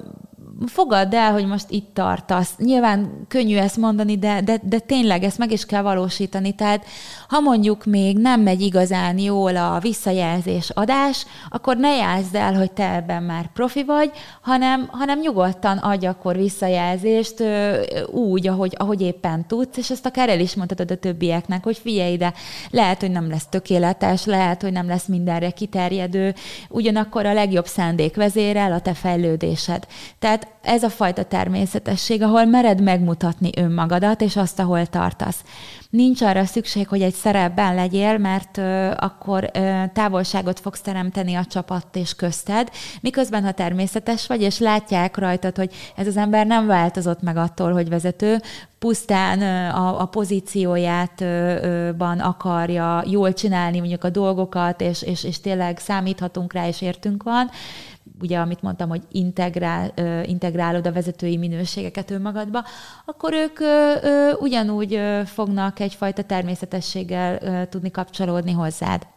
fogadd el, hogy most itt tartasz. Nyilván könnyű ezt mondani, de, de, de tényleg ezt meg is kell valósítani. Tehát ha mondjuk még nem megy igazán jól a visszajelzés adás, akkor ne jelzd el, hogy te ebben már profi vagy, hanem, hanem nyugodtan adj akkor visszajelzést ö, úgy, ahogy, ahogy éppen tudsz, és ezt akár el is mondhatod a többieknek, hogy figyelj ide, lehet, hogy nem lesz tökéletes, lehet, hogy nem lesz mindenre kiterjedő, ugyanakkor a legjobb szándék vezérel a te fejlődésed. Tehát ez a fajta természetesség, ahol mered megmutatni önmagadat, és azt, ahol tartasz. Nincs arra szükség, hogy egy szerepben legyél, mert akkor távolságot fogsz teremteni a csapat és közted, miközben ha természetes vagy, és látják rajtad, hogy ez az ember nem változott meg attól, hogy vezető, pusztán a, a pozíciójátban akarja jól csinálni mondjuk a dolgokat, és, és, és tényleg számíthatunk rá, és értünk van, ugye, amit mondtam, hogy integrál, integrálod a vezetői minőségeket önmagadba, akkor ők ugyanúgy fognak egyfajta természetességgel tudni kapcsolódni hozzád.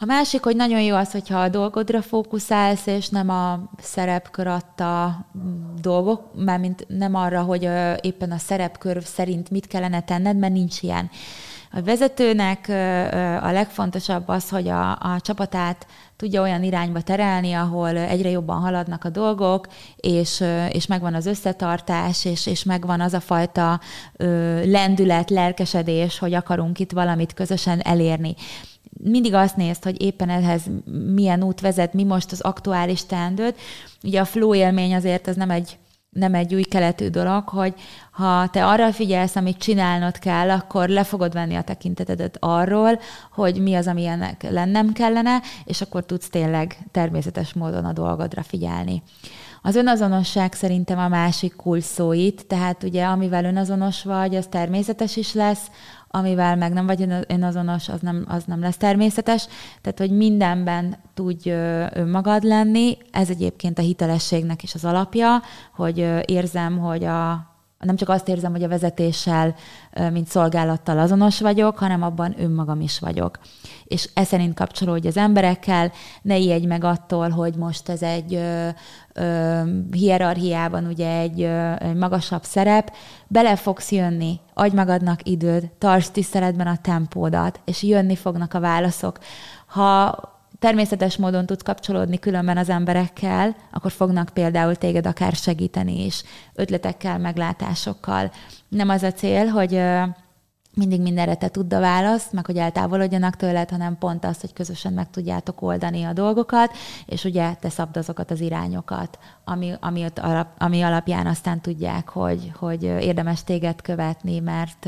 A másik, hogy nagyon jó az, hogyha a dolgodra fókuszálsz, és nem a szerepkör adta mm, dolgok, mármint nem arra, hogy éppen a szerepkör szerint mit kellene tenned, mert nincs ilyen. A vezetőnek a legfontosabb az, hogy a, a csapatát tudja olyan irányba terelni, ahol egyre jobban haladnak a dolgok, és, és megvan az összetartás, és, és megvan az a fajta lendület, lelkesedés, hogy akarunk itt valamit közösen elérni mindig azt nézd, hogy éppen ehhez milyen út vezet, mi most az aktuális teendőt. Ugye a flow élmény azért az nem egy nem egy új keletű dolog, hogy ha te arra figyelsz, amit csinálnod kell, akkor le fogod venni a tekintetedet arról, hogy mi az, ami ennek lennem kellene, és akkor tudsz tényleg természetes módon a dolgodra figyelni. Az önazonosság szerintem a másik kulszóit, tehát ugye amivel önazonos vagy, az természetes is lesz, amivel meg nem vagy önazonos, az nem, az nem lesz természetes. Tehát, hogy mindenben tudj önmagad lenni, ez egyébként a hitelességnek is az alapja, hogy érzem, hogy a, nem csak azt érzem, hogy a vezetéssel, mint szolgálattal azonos vagyok, hanem abban önmagam is vagyok. És e szerint kapcsolódj az emberekkel, ne ijedj meg attól, hogy most ez egy ö, ö, hierarchiában ugye egy, ö, egy magasabb szerep, bele fogsz jönni, adj magadnak időd, tarts tiszteletben a tempódat, és jönni fognak a válaszok. Ha természetes módon tudsz kapcsolódni különben az emberekkel, akkor fognak például téged akár segíteni is, ötletekkel, meglátásokkal. Nem az a cél, hogy mindig mindenre te tudd a választ, meg hogy eltávolodjanak tőled, hanem pont az, hogy közösen meg tudjátok oldani a dolgokat, és ugye te szabd azokat az irányokat, ami, ami, ott alap, ami alapján aztán tudják, hogy, hogy érdemes téged követni, mert,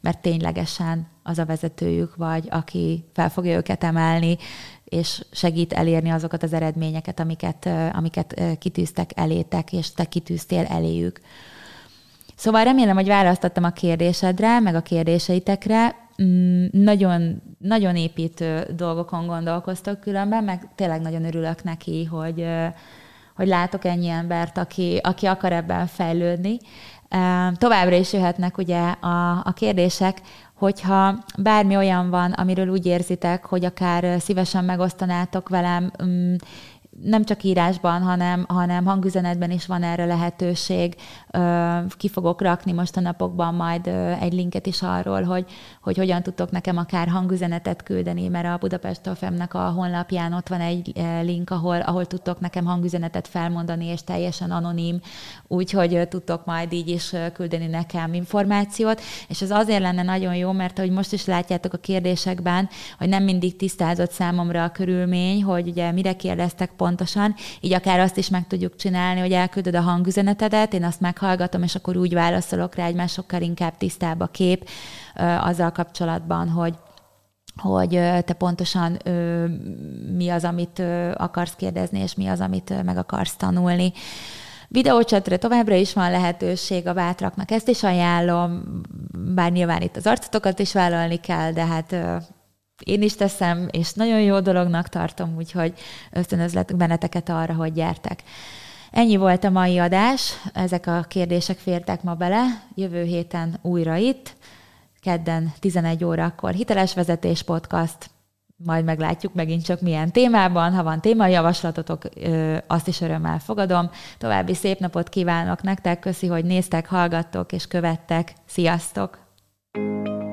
mert ténylegesen az a vezetőjük vagy, aki fel fogja őket emelni, és segít elérni azokat az eredményeket, amiket, amiket kitűztek elétek, és te kitűztél eléjük. Szóval remélem, hogy választottam a kérdésedre, meg a kérdéseitekre. mm, nagyon, nagyon építő dolgokon gondolkoztok különben, meg tényleg nagyon örülök neki, hogy, hogy látok ennyi embert, aki, aki akar ebben fejlődni. Továbbra is jöhetnek ugye a, a kérdések, hogyha bármi olyan van, amiről úgy érzitek, hogy akár szívesen megosztanátok velem, mm, nem csak írásban, hanem, hanem hangüzenetben is van erre lehetőség. Ki fogok rakni most a napokban majd egy linket is arról, hogy, hogy hogyan tudtok nekem akár hangüzenetet küldeni, mert a Budapest FM-nek a honlapján ott van egy link, ahol, ahol tudtok nekem hangüzenetet felmondani, és teljesen anonim, úgyhogy tudtok majd így is küldeni nekem információt, és ez azért lenne nagyon jó, mert hogy most is látjátok a kérdésekben, hogy nem mindig tisztázott számomra a körülmény, hogy ugye mire kérdeztek pontosan, így akár azt is meg tudjuk csinálni, hogy elküldöd a hangüzenetedet, én azt meghallgatom, és akkor úgy válaszolok rá, hogy már sokkal inkább tisztább a kép azzal kapcsolatban, hogy hogy te pontosan mi az, amit akarsz kérdezni, és mi az, amit meg akarsz tanulni. Videócsatre továbbra is van lehetőség a bátraknak, ezt is ajánlom, bár nyilván itt az arcotokat is vállalni kell, de hát én is teszem, és nagyon jó dolognak tartom, úgyhogy ösztönözletek benneteket arra, hogy gyertek. Ennyi volt a mai adás, ezek a kérdések fértek ma bele, jövő héten újra itt, kedden 11 órakor hiteles vezetés podcast, majd meglátjuk megint csak milyen témában. Ha van témajavaslatotok, azt is örömmel fogadom. További szép napot kívánok nektek, köszi, hogy néztek, hallgattok és követtek. Sziasztok! thank you